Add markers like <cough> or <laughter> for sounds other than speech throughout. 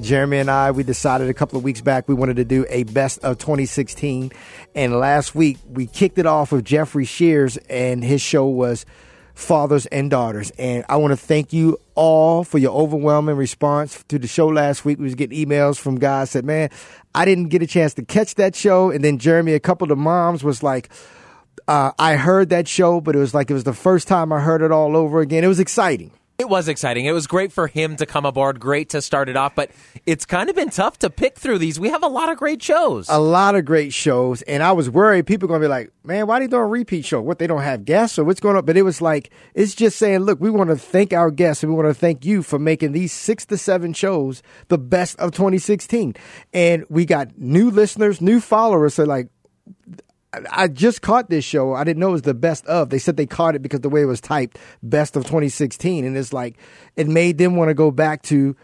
Jeremy and I, we decided a couple of weeks back we wanted to do a best of 2016. And last week we kicked it off with Jeffrey Shears, and his show was Fathers and Daughters. And I want to thank you all for your overwhelming response to the show last week. We was getting emails from guys said, man, I didn't get a chance to catch that show. And then Jeremy, a couple of the moms was like, uh, I heard that show, but it was like it was the first time I heard it all over again. It was exciting. It was exciting. It was great for him to come aboard. Great to start it off, but it's kind of been tough to pick through these. We have a lot of great shows. A lot of great shows, and I was worried people going to be like, "Man, why are they doing a repeat show? What they don't have guests or what's going on?" But it was like it's just saying, "Look, we want to thank our guests and we want to thank you for making these six to seven shows the best of 2016." And we got new listeners, new followers. So like, I just caught this show. I didn't know it was the best of. They said they caught it because the way it was typed, best of 2016. And it's like, it made them want to go back to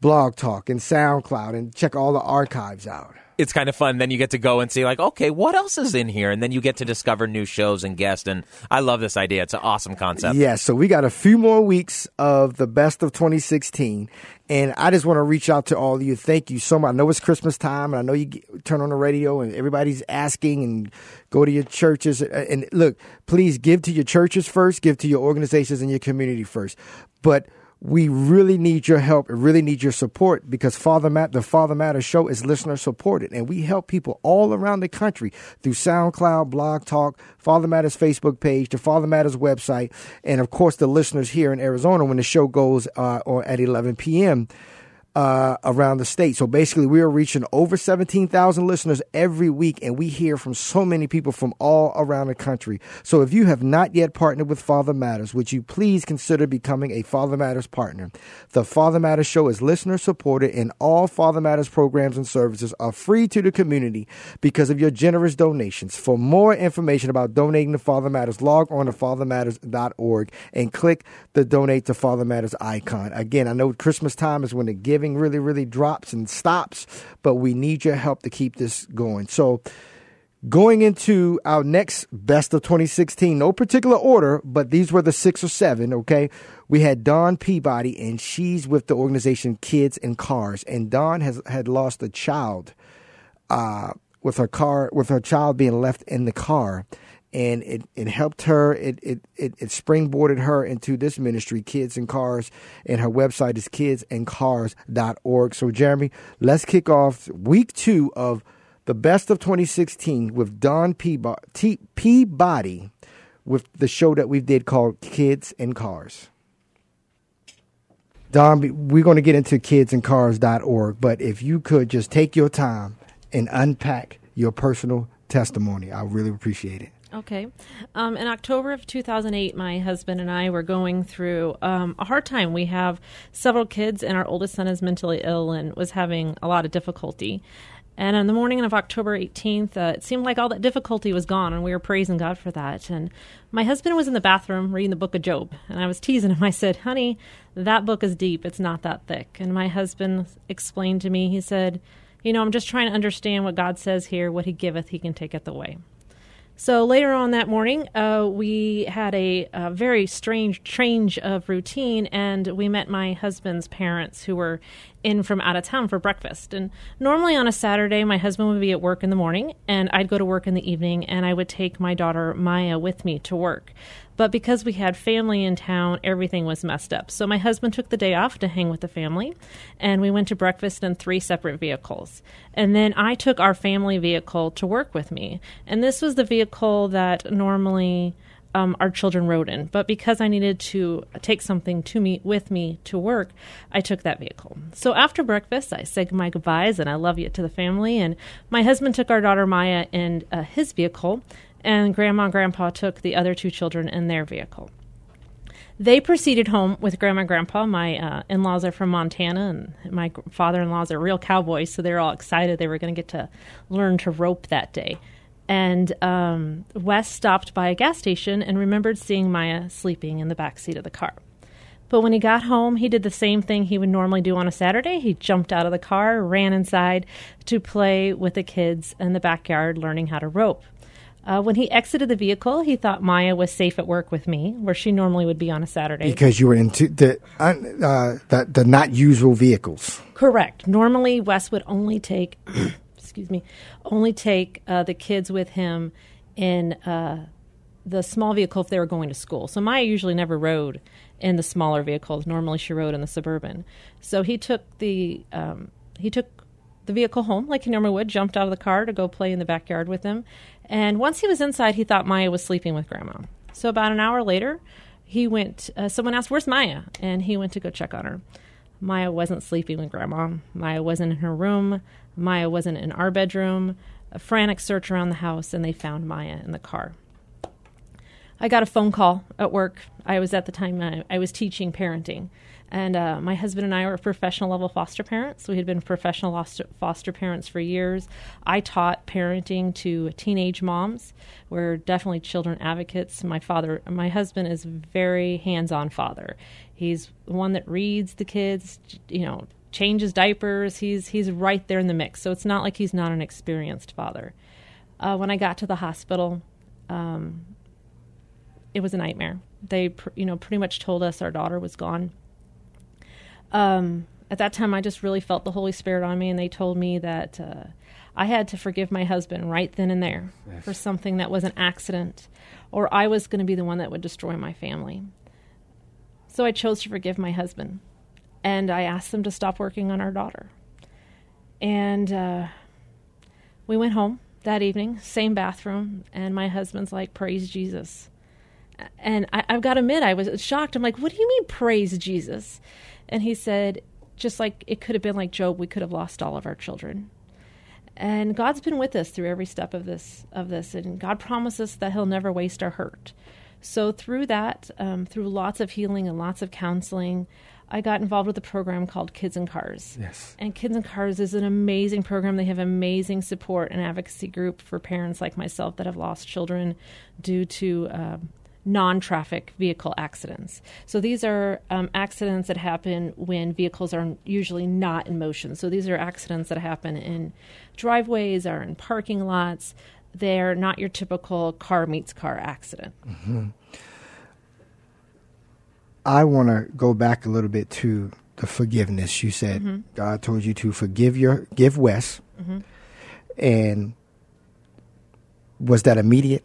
Blog Talk and SoundCloud and check all the archives out it's kind of fun. Then you get to go and see, like, okay, what else is in here? And then you get to discover new shows and guests. And I love this idea. It's an awesome concept. Yeah, so we got a few more weeks of the best of 2016. And I just want to reach out to all of you. Thank you so much. I know it's Christmas time, and I know you get, turn on the radio and everybody's asking and go to your churches. Uh, and look, please give to your churches first, give to your organizations and your community first. But we really need your help and really need your support because Father Matt, the Father Matters show is listener supported. And we help people all around the country through SoundCloud, Blog Talk, Father Matters Facebook page, the Father Matters website, and of course the listeners here in Arizona when the show goes uh, at 11 p.m uh, around the state. So basically, we are reaching over 17,000 listeners every week, and we hear from so many people from all around the country. So if you have not yet partnered with Father Matters, would you please consider becoming a Father Matters partner? The Father Matters show is listener supported, and all Father Matters programs and services are free to the community because of your generous donations. For more information about donating to Father Matters, log on to fathermatters.org and click the donate to Father Matters icon. Again, I know Christmas time is when the giving really, really drops and stops, but we need your help to keep this going. So, going into our next best of 2016, no particular order, but these were the six or seven, okay? We had Dawn Peabody, and she's with the organization Kids and Cars. And Dawn has had lost a child uh, with her car, with her child being left in the car and it, it helped her. It, it, it, it springboarded her into this ministry, Kids and Cars, and her website is kidsandcars.org. So, Jeremy, let's kick off week two of the best of 2016 with Peabody, Peabody with the show that we did called Kids and Cars. Dawn, we're going to get into kidsandcars.org, but if you could just take your time and unpack your personal testimony, I really appreciate it. Okay. Um, in October of 2008, my husband and I were going through um, a hard time. We have several kids, and our oldest son is mentally ill and was having a lot of difficulty. And on the morning of October 18th, uh, it seemed like all that difficulty was gone, and we were praising God for that. And my husband was in the bathroom reading the book of Job, and I was teasing him. I said, Honey, that book is deep, it's not that thick. And my husband explained to me, he said, You know, I'm just trying to understand what God says here, what He giveth, He can take taketh away. So later on that morning, uh, we had a, a, very strange change of routine, and we met my husband's parents who were in from out of town for breakfast. And normally on a Saturday, my husband would be at work in the morning, and I'd go to work in the evening, and I would take my daughter Maya with me to work. But because we had family in town, everything was messed up. So my husband took the day off to hang with the family, and we went to breakfast in three separate vehicles. And then I took our family vehicle to work with me. And this was the vehicle that normally um, our children rode in. But because I needed to take something to me with me to work, I took that vehicle. So after breakfast, I said my goodbyes and I love you to the family. And my husband took our daughter Maya in uh, his vehicle, and grandma and grandpa took the other two children in their vehicle. They proceeded home with grandma and grandpa. My uh, in laws are from Montana, and my father in laws are real cowboys, so they're all excited they were going to get to learn to rope that day. And um, Wes stopped by a gas station and remembered seeing Maya sleeping in the back seat of the car. But when he got home, he did the same thing he would normally do on a Saturday. He jumped out of the car, ran inside to play with the kids in the backyard, learning how to rope. Uh, when he exited the vehicle, he thought Maya was safe at work with me, where she normally would be on a Saturday. Because you were into the uh, the, the not usual vehicles. Correct. Normally, Wes would only take, excuse me, only take uh, the kids with him in uh, the small vehicle if they were going to school. So Maya usually never rode in the smaller vehicles. Normally, she rode in the suburban. So he took the um, he took the vehicle home like he normally would. Jumped out of the car to go play in the backyard with him. And once he was inside, he thought Maya was sleeping with Grandma. So about an hour later, he went. Uh, someone asked, "Where's Maya?" And he went to go check on her. Maya wasn't sleeping with Grandma. Maya wasn't in her room. Maya wasn't in our bedroom. A frantic search around the house, and they found Maya in the car. I got a phone call at work. I was at the time I, I was teaching parenting, and uh, my husband and I were professional level foster parents. We had been professional foster, parents for years. I taught parenting to teenage moms. We're definitely children advocates. My father, my husband, is very hands-on father. He's the one that reads the kids. You know, changes diapers. He's he's right there in the mix. So it's not like he's not an experienced father. Uh, when I got to the hospital. Um, it was a nightmare. They, you know, pretty much told us our daughter was gone. Um, at that time, I just really felt the Holy Spirit on me, and they told me that uh, I had to forgive my husband right then and there yes. for something that was an accident, or I was going to be the one that would destroy my family. So I chose to forgive my husband, and I asked them to stop working on our daughter. And uh, we went home that evening, same bathroom, and my husband's like, Praise Jesus and I, have got to admit, I was shocked. I'm like, what do you mean, praise Jesus? And he said, just like it could have been like Job, we could have lost all of our children. And God's been with us through every step of this, of this, and God promises that He'll never waste our hurt. So through that, um, through lots of healing and lots of counseling, I got involved with a program called Kids and Cars. Yes. And Kids and Cars is an amazing program. They have amazing support and advocacy group for parents like myself that have lost children due to uh, non traffic vehicle accidents. So these are um, accidents that happen when vehicles are usually not in motion. So these are accidents that happen in driveways or in parking lots. They're not your typical car meets car accident. Mm-hmm. I want to go back a little bit to the forgiveness. You said mm-hmm. God told you to forgive your give Wes, mm-hmm. and was that immediate?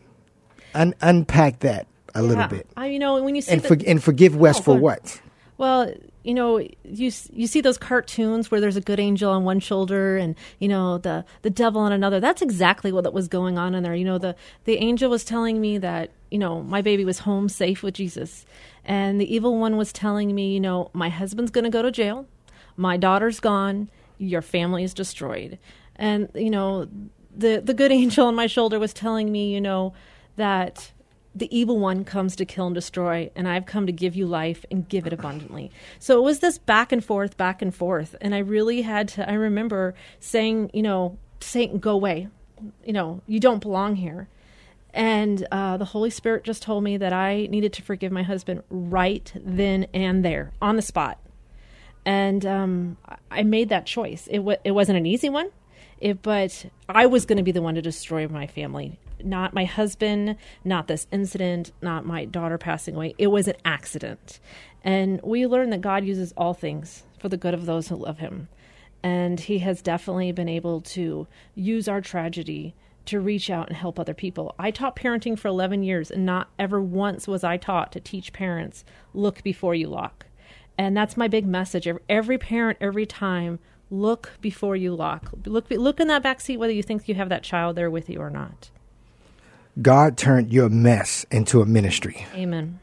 Un- unpack that a yeah. little bit. I, you know, when you say and, for, and forgive Wes oh, for what? Well, you know, you you see those cartoons where there's a good angel on one shoulder and you know the the devil on another. That's exactly what was going on in there. You know, the the angel was telling me that you know my baby was home safe with Jesus, and the evil one was telling me, you know, my husband's going to go to jail, my daughter's gone, your family is destroyed, and you know, the the good <laughs> angel on my shoulder was telling me, you know, that the evil one comes to kill and destroy, and I've come to give you life and give it abundantly. So it was this back and forth, back and forth. And I really had to, I remember saying, you know, Satan, go away. You know, you don't belong here. And uh, the Holy Spirit just told me that I needed to forgive my husband right then and there, on the spot. And um, I made that choice. It, w- it wasn't an easy one, it, but I was going to be the one to destroy my family not my husband, not this incident, not my daughter passing away. It was an accident. And we learn that God uses all things for the good of those who love him. And he has definitely been able to use our tragedy to reach out and help other people. I taught parenting for 11 years, and not ever once was I taught to teach parents look before you lock. And that's my big message. Every parent, every time, look before you lock. Look, look in that back seat whether you think you have that child there with you or not. God turned your mess into a ministry. Amen.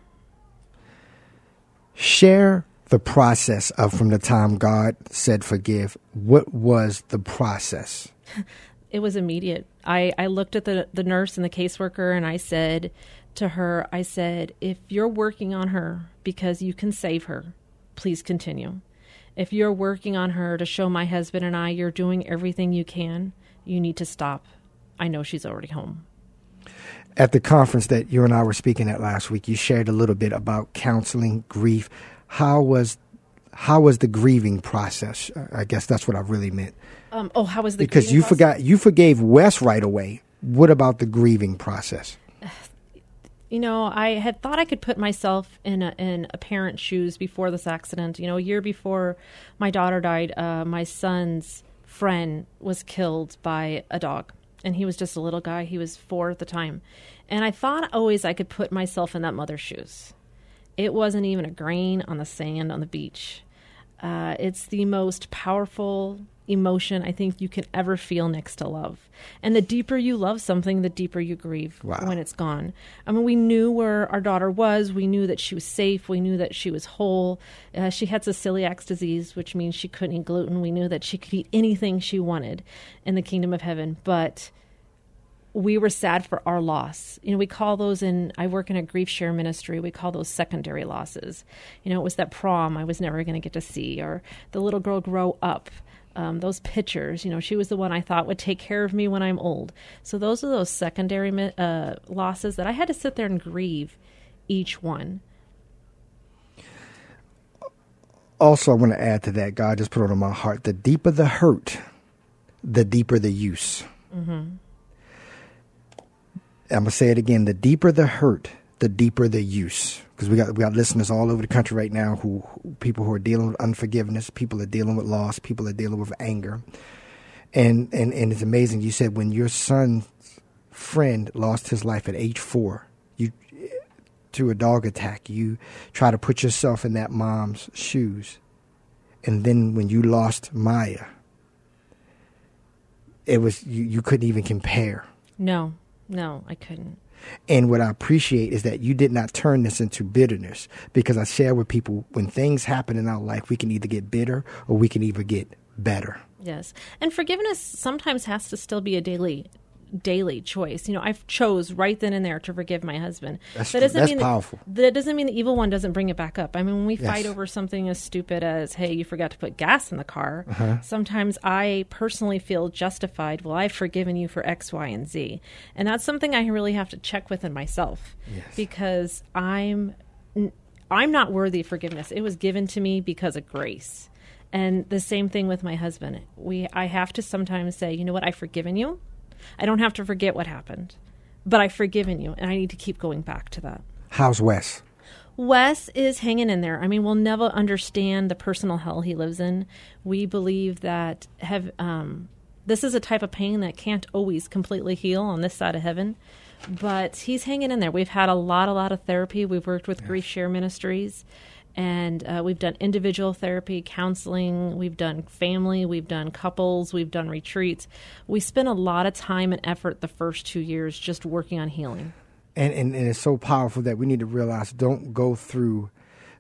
Share the process of from the time God said forgive. What was the process? <laughs> It was immediate. I, I looked at the, the nurse and the caseworker and I said, to her, I said, if you're working on her because you can save her, please continue. If you're working on her to show my husband and I you're doing everything you can, you need to stop. I know she's already home. At the conference that you and I were speaking at last week, you shared a little bit about counseling, grief. How was how was the grieving process? I guess that's what I really meant. Um, oh, how was the because you process? forgot you forgave Wes right away. What about the grieving process? <sighs> you know, I had thought I could put myself in a, in a parent's shoes before this accident. You know, a year before my daughter died, uh, my son's friend was killed by a dog, and he was just a little guy. He was four at the time, and I thought always I could put myself in that mother's shoes. It wasn't even a grain on the sand on the beach. Uh, it's the most powerful emotion I think you can ever feel next to love. And the deeper you love something, the deeper you grieve Wow. when it's gone. I mean, we knew where our daughter was. We knew that she was safe. We knew that she was whole. Uh, she had celiac disease, which means she couldn't eat gluten. We knew that she could eat anything she wanted in the kingdom of heaven. But we were sad for our loss. You know, we call those in, I work in a grief share ministry, we call those secondary losses. You know, it was that prom I was never going to get to see, or the little girl grow up. Um, those pictures, you know, she was the one I thought would take care of me when I'm old. So those are those secondary uh, losses that I had to sit there and grieve each one. Also, I want to add to that. God just put it on my heart. The deeper the hurt, the deeper the use. I'm gonna say it again. The deeper the hurt, the deeper the use. Because we got we got listeners all over the country right now who, who people who are dealing with unforgiveness, people are dealing with loss, people are dealing with anger, and and and it's amazing. You said when your son's friend lost his life at age four, you to a dog attack, you try to put yourself in that mom's shoes, and then when you lost Maya, it was you, you couldn't even compare. No, no, I couldn't. And what I appreciate is that you did not turn this into bitterness because I share with people when things happen in our life, we can either get bitter or we can either get better. Yes. And forgiveness sometimes has to still be a daily daily choice. You know, I've chose right then and there to forgive my husband. That's- that doesn't that's mean that- powerful. That, doesn't mean the evil one doesn't bring it back up. I mean, when we fight over something as stupid as, hey, you forgot to put gas in the car, Uh-huh. sometimes I personally feel justified. Well, I've forgiven you for X, Y, and Z. And that's something I really have to check within myself Yes. because I'm I'm not worthy of forgiveness. It was given to me because of grace. And the same thing with my husband. We I have to sometimes say, you know what, I've forgiven you. I don't have to forget what happened. But I've forgiven you and I need to keep going back to that. How's Wes? Wes is hanging in there. I mean, we'll never understand the personal hell he lives in. We believe that have um, this is a type of pain that can't always completely heal on this side of heaven, but he's hanging in there. We've had a lot, a lot of therapy. We've worked with Grief Share Ministries, and uh, we've done individual therapy, counseling. We've done family. We've done couples. We've done retreats. We spent a lot of time and effort the first two years just working on healing. And, and, and it's so powerful that we need to realize don't go through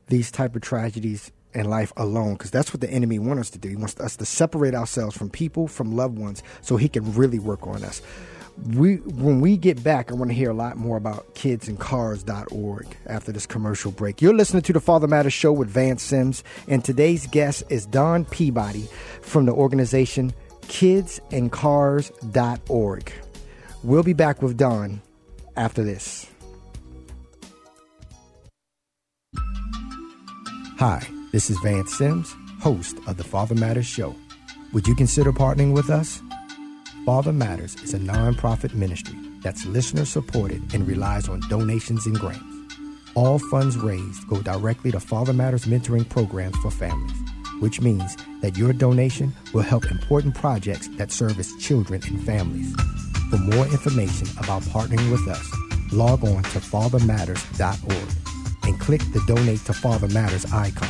these type of tragedies in life alone because that's what the enemy wants us to do. He wants us to separate ourselves from people, from loved ones, so he can really work on us. We when we get back, I want to hear a lot more about kidsandcars.org after this commercial break. You're listening to the Father Matters Show with Vance Sims, and today's guest is Dawn Peabody from the organization kidsandcars.org. We'll be back with Dawn after this. Hi, this is Vance Sims, host of the Father Matters Show. Would you consider partnering with us? Father Matters is a nonprofit ministry that's listener supported and relies on donations and grants. All funds raised go directly to Father Matters mentoring programs for families, which means that your donation will help important projects that service children and families. For more information about partnering with us, log on to fathermatters.org and click the Donate to Father Matters icon.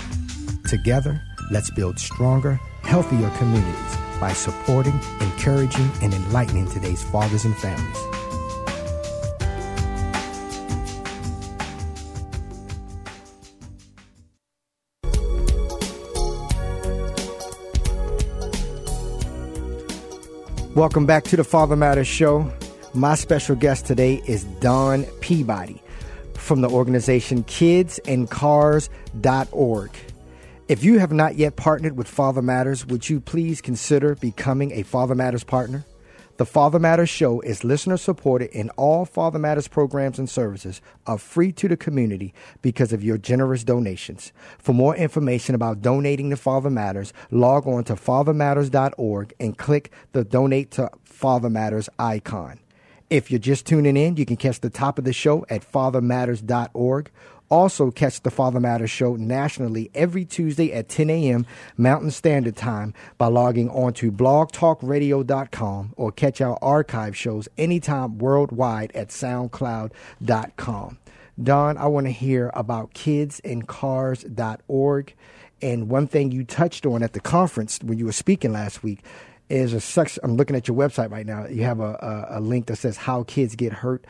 Together, let's build stronger, healthier communities by supporting, encouraging, and enlightening today's fathers and families. Welcome back to the Father Matters Show. My special guest today is Dawn Peabody. from the organization kidsandcars.org. If you have not yet partnered with Father Matters, would you please consider becoming a Father Matters partner? The Father Matters Show is listener supported, and all Father Matters programs and services are free to the community because of your generous donations. For more information about donating to Father Matters, log on to fathermatters.org and click the Donate to Father Matters icon. If you're just tuning in, you can catch the top of the show at fathermatters.org also, catch the Father Matters show nationally every Tuesday at 10 a.m. Mountain Standard Time by logging on to blogtalkradio.com or catch our archive shows anytime worldwide at soundcloud.com. Dawn, I want to hear about kidsandcars.org. And one thing you touched on at the conference when you were speaking last week is a section. I'm looking at your website right now. You have a, a, a link that says how kids get hurt.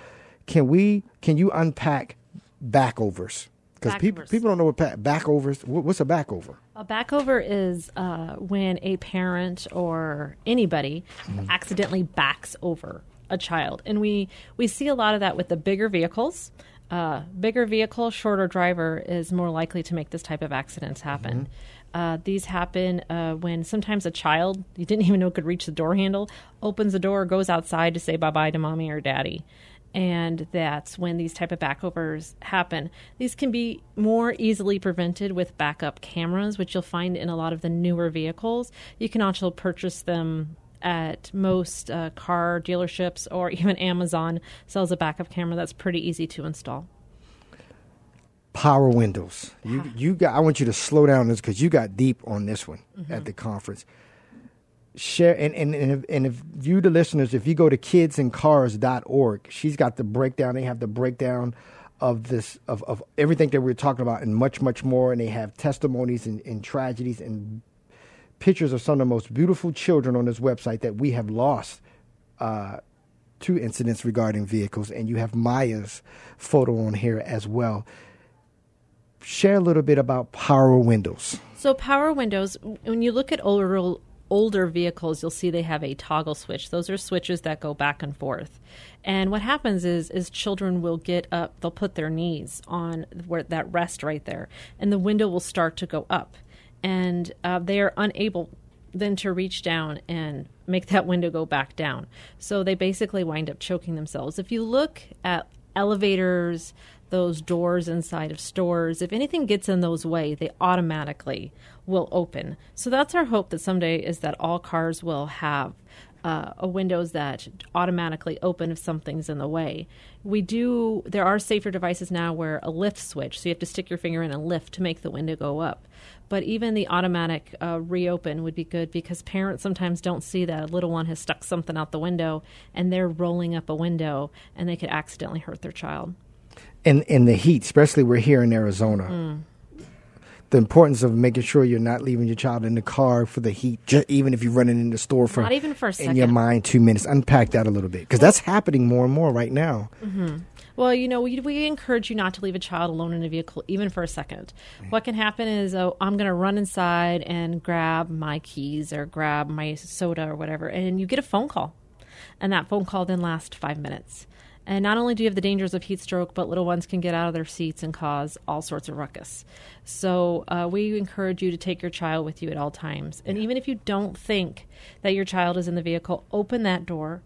Can we? Can you unpack backovers because people people don't know what pa- backovers. What's a backover? A backover is uh, when a parent or anybody mm-hmm. accidentally backs over a child, and we we see a lot of that with the bigger vehicles. Uh, bigger vehicle, shorter driver is more likely to make this type of accidents happen. Mm-hmm. Uh, these happen uh, when sometimes a child you didn't even know could reach the door handle opens the door, goes outside to say bye bye to mommy or daddy, and that's when these type of backovers happen. These can be more easily prevented with backup cameras which you'll find in a lot of the newer vehicles. You can also purchase them at most uh, car dealerships or <laughs> even amazon sells a backup camera that's pretty easy to install. Power windows. You you got i want you to slow down this because you got deep on this one mm-hmm. at the conference share and, and, and, if, and if you the listeners if you go to kidsandcars.org she's got the breakdown. They have the breakdown of this of, of everything that we are talking about and much much more. And they have testimonies and, and tragedies and pictures of some of the most beautiful children on this website that we have lost uh, two incidents regarding vehicles. And you have maya's photo on here as well. Share a little bit about power windows. So power windows when you look at older older vehicles, you'll see they have a toggle switch. Those are switches that go back and forth. And what happens is, is children will get up, they'll put their knees on where that rest right there, and the window will start to go up. And uh, they are unable then to reach down and make that window go back down. So they basically wind up choking themselves. If you look at elevators, those doors inside of stores, if anything gets in those way, they automatically will open. So that's our hope that someday is that all cars will have uh, a windows that automatically open if something's in the way. We do. There are safer devices now where a lift switch, so you have to stick your finger in a lift to make the window go up. But even the automatic uh, reopen would be good because parents sometimes don't see that a little one has stuck something out the window and they're rolling up a window and they could accidentally hurt their child in in the heat, especially we're here in Arizona. Mm. The importance of making sure you're not leaving your child in the car for the heat, just, even if you're running in the store for not even for a second. in your mind two minutes. Unpack that a little bit because that's happening more and more right now. Mm-hmm. Well, you know, we, we encourage you not to leave a child alone in a vehicle, even for a second. What can happen is, oh, I'm going to run inside and grab my keys or grab my soda or whatever, and you get a phone call. And that phone call then lasts five minutes. And not only do you have the dangers of heat stroke, but little ones can get out of their seats and cause all sorts of ruckus. So uh, we encourage you to take your child with you at all times. And even if you don't think that your child is in the vehicle, open that door.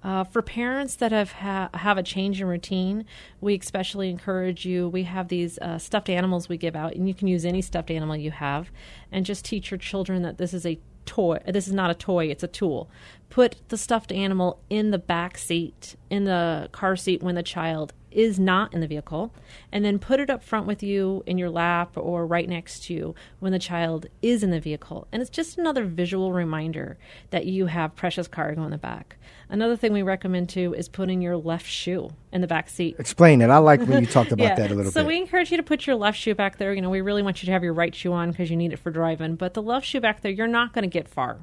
Uh, for parents that have ha- have a change in routine, we especially encourage you. We have these uh, stuffed animals we give out, and you can use any stuffed animal you have, and just teach your children that this is a toy. This is not a toy; it's a tool. Put the stuffed animal in the back seat, in the car seat when the child is not in the vehicle, and then put it up front with you in your lap or right next to you when the child is in the vehicle. And it's just another visual reminder that you have precious cargo in the back. Another thing we recommend too is putting your left shoe in the back seat. Explain it. I like when you <laughs> talked about yeah. that a little so bit. So we encourage you to put your left shoe back there. You know, we really want you to have your right shoe on because you need it for driving. But the left shoe back there, you're not going to get far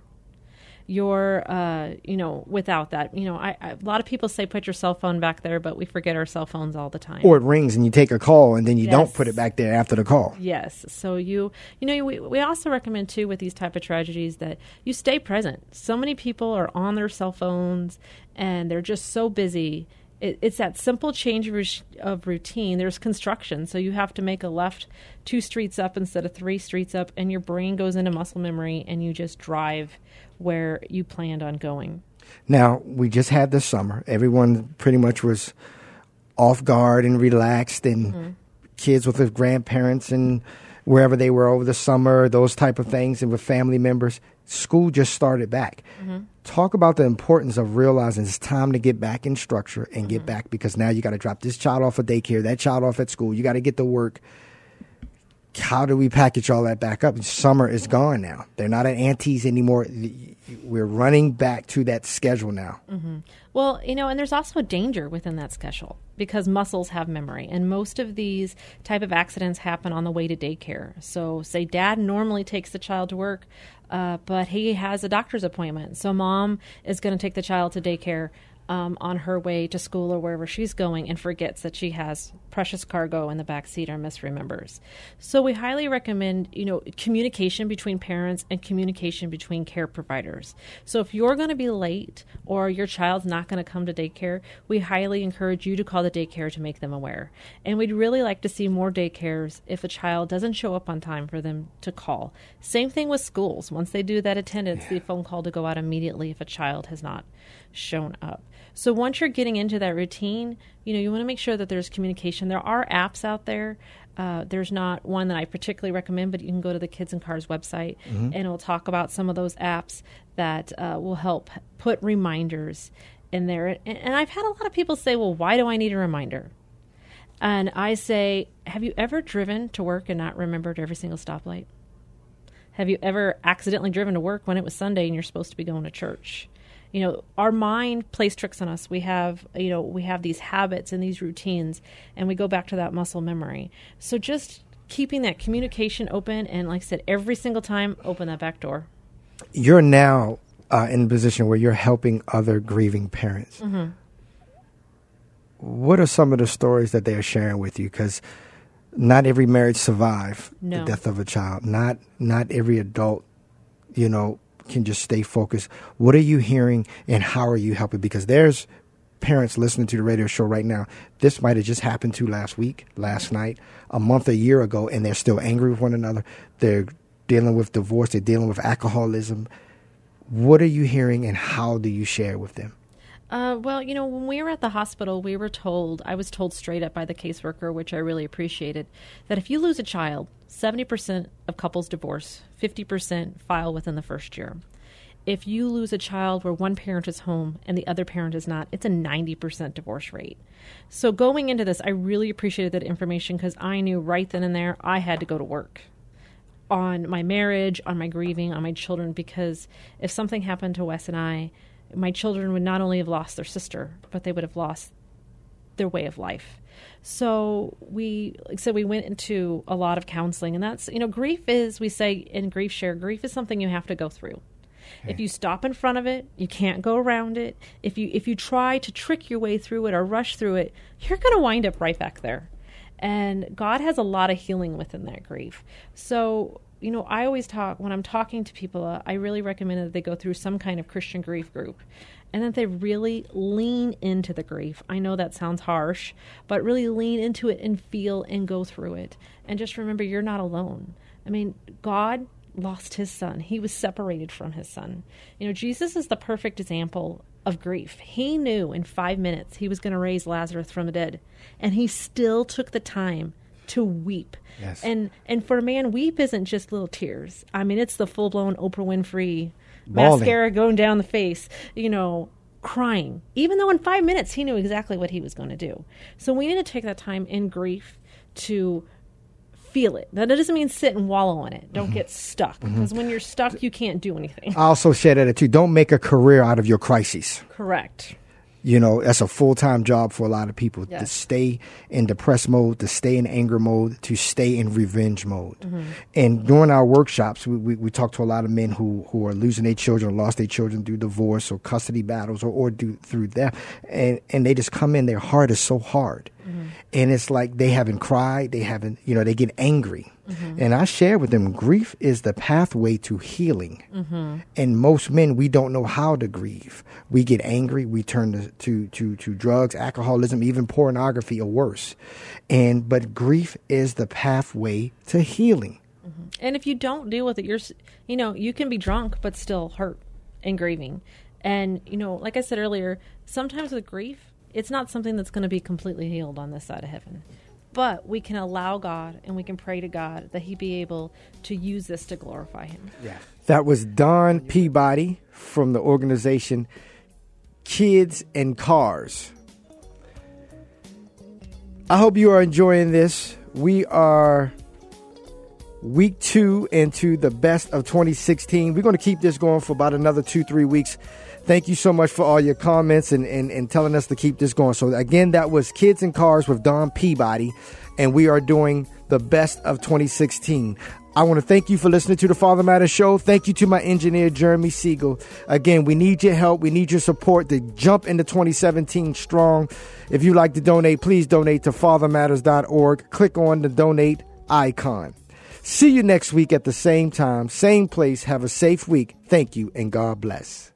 you're uh, you know without that. You know I, I, a lot of people say put your cell phone back there but we forget our cell phones all the time. Or it rings and you take a call and then you yes. don't put it back there after the call. Yes. So you you know we, we also recommend too with these type of tragedies that you stay present. So many people are on their cell phones and they're just so busy it, it's that simple change of, of routine. There's construction, so you have to make a left two streets up instead of three streets up, and your brain goes into muscle memory, and you just drive where you planned on going. Now, we just had the summer. Everyone pretty much was off guard and relaxed, and mm-hmm. kids with their grandparents and wherever they were over the summer, those type of things, and with family members. School just started back. Mm-hmm. Talk about the importance of realizing it's time to get back in structure and get mm-hmm. back because now you got to drop this child off at daycare, that child off at school. You got to get to work. How do we package all that back up? Summer is gone now. They're not at aunties anymore. We're running back to that schedule now. Well, you know, and there's also a danger within that schedule because muscles have memory, and most of these type of accidents happen on the way to daycare. So, say dad normally takes the child to work, uh, but he has a doctor's appointment, so mom is going to take the child to daycare. Um, on her way to school or wherever she's going and forgets that she has precious cargo in the back seat or misremembers. So we highly recommend, you know, communication between parents and communication between care providers. So if you're going to be late or your child's not going to come to daycare, we highly encourage you to call the daycare to make them aware. And we'd really like to see more daycares if a child doesn't show up on time for them to call. Same thing with schools. Once they do that attendance, the phone call to go out immediately if a child has not shown up. So once you're getting into that routine, you know, you want to make sure that there's communication. There are apps out there. Uh, there's not one that I particularly recommend, but you can go to the Kids and Cars website and it'll talk about some of those apps that uh, will help put reminders in there. And, and I've had a lot of people say, well, why do I need a reminder? And I say, have you ever driven to work and not remembered every single stoplight? Have you ever accidentally driven to work when it was Sunday and you're supposed to be going to church? You know, our mind plays tricks on us. We have, you know, we have these habits and these routines, and we go back to that muscle memory. So just keeping that communication open, and like I said, every single time, open that back door. You're now uh, in a position where you're helping other grieving parents. What are some of the stories that they are sharing with you? Because not every marriage survive No. the death of a child. Not not every adult, you know, can just stay focused. What are you hearing, and how are you helping? Because there's parents listening to the radio show right now. This might have just happened to last week, last night, a month, a year ago, and they're still angry with one another. They're dealing with divorce. They're dealing with alcoholism. What are you hearing, and how do you share with them? Uh, well, you know, when we were at the hospital, we were told, I was told straight up by the caseworker, which I really appreciated, that if you lose a child, 70% of couples divorce, 50% file within the first year. If you lose a child where one parent is home and the other parent is not, it's a 90% divorce rate. So going into this, I really appreciated that information because I knew right then and there I had to go to work on my marriage, on my grieving, on my children, because if something happened to Wes and I, my children would not only have lost their sister, but they would have lost their way of life. So we, like said, we went into a lot of counseling, and that's you know, grief is we say in grief share, grief is something you have to go through. If you stop in front of it, you can't go around it. If you if you try to trick your way through it or rush through it, you're going to wind up right back there. And God has a lot of healing within that grief. So, you know, I always talk when I'm talking to people, uh, I really recommend that they go through some kind of Christian grief group and that they really lean into the grief. I know that sounds harsh, but really lean into it and feel and go through it. And just remember, you're not alone. I mean, God lost his son. He was separated from his son. You know, Jesus is the perfect example of grief. He knew in five minutes he was going to raise Lazarus from the dead, and he still took the time to weep. Yes. And and for a man, weep isn't just little tears. I mean, it's the full blown Oprah Winfrey Bawling. mascara going down the face. You know. Crying, even though in five minutes he knew exactly what he was going to do. So we need to take that time in grief to feel it. That doesn't mean sit and wallow in it. Don't mm-hmm. get stuck mm-hmm. because when you're stuck, you can't do anything. I also share that too. Don't make a career out of your crises. Correct. You know, that's a full time job for a lot of people to stay in depressed mode, to stay in anger mode, to stay in revenge mode. Mm-hmm. And during our workshops, we, we, we talk to a lot of men who, who are losing their children, or lost their children through divorce or custody battles or, or do, through that. And, and they just come in, their heart is so hard. Mm-hmm. And it's like they haven't cried, they haven't, you know, they get angry. Mm-hmm. And I share with them grief is the pathway to healing. Mm-hmm. And most men, we don't know how to grieve. We get angry, we turn to, to, to, to drugs, alcoholism, even pornography or worse. And but grief is the pathway to healing. Mm-hmm. And if you don't deal with it, you're you know, you can be drunk but still hurt and grieving. And you know, like I said earlier, sometimes with grief, it's not something that's going to be completely healed on this side of heaven but we can allow God and we can pray to God that He be able to use this to glorify Him. Yeah. That was Dawn Peabody from the organization Kids and Cars. I hope you are enjoying this. We are week two into the best of 2016. We're going to keep this going for about another two, three weeks. Thank you so much for all your comments and, and, and telling us to keep this going. So, again, that was Kids and Cars with Dawn Peabody, and we are doing the best of 2016. I want to thank you for listening to the Father Matters Show. Thank you to my engineer, Jeremy Siegel. Again, we need your help. We need your support to jump into 2017 strong. If you'd like to donate, please donate to fathermatters.org. Click on the donate icon. See you next week at the same time, same place. Have a safe week. Thank you, and God bless.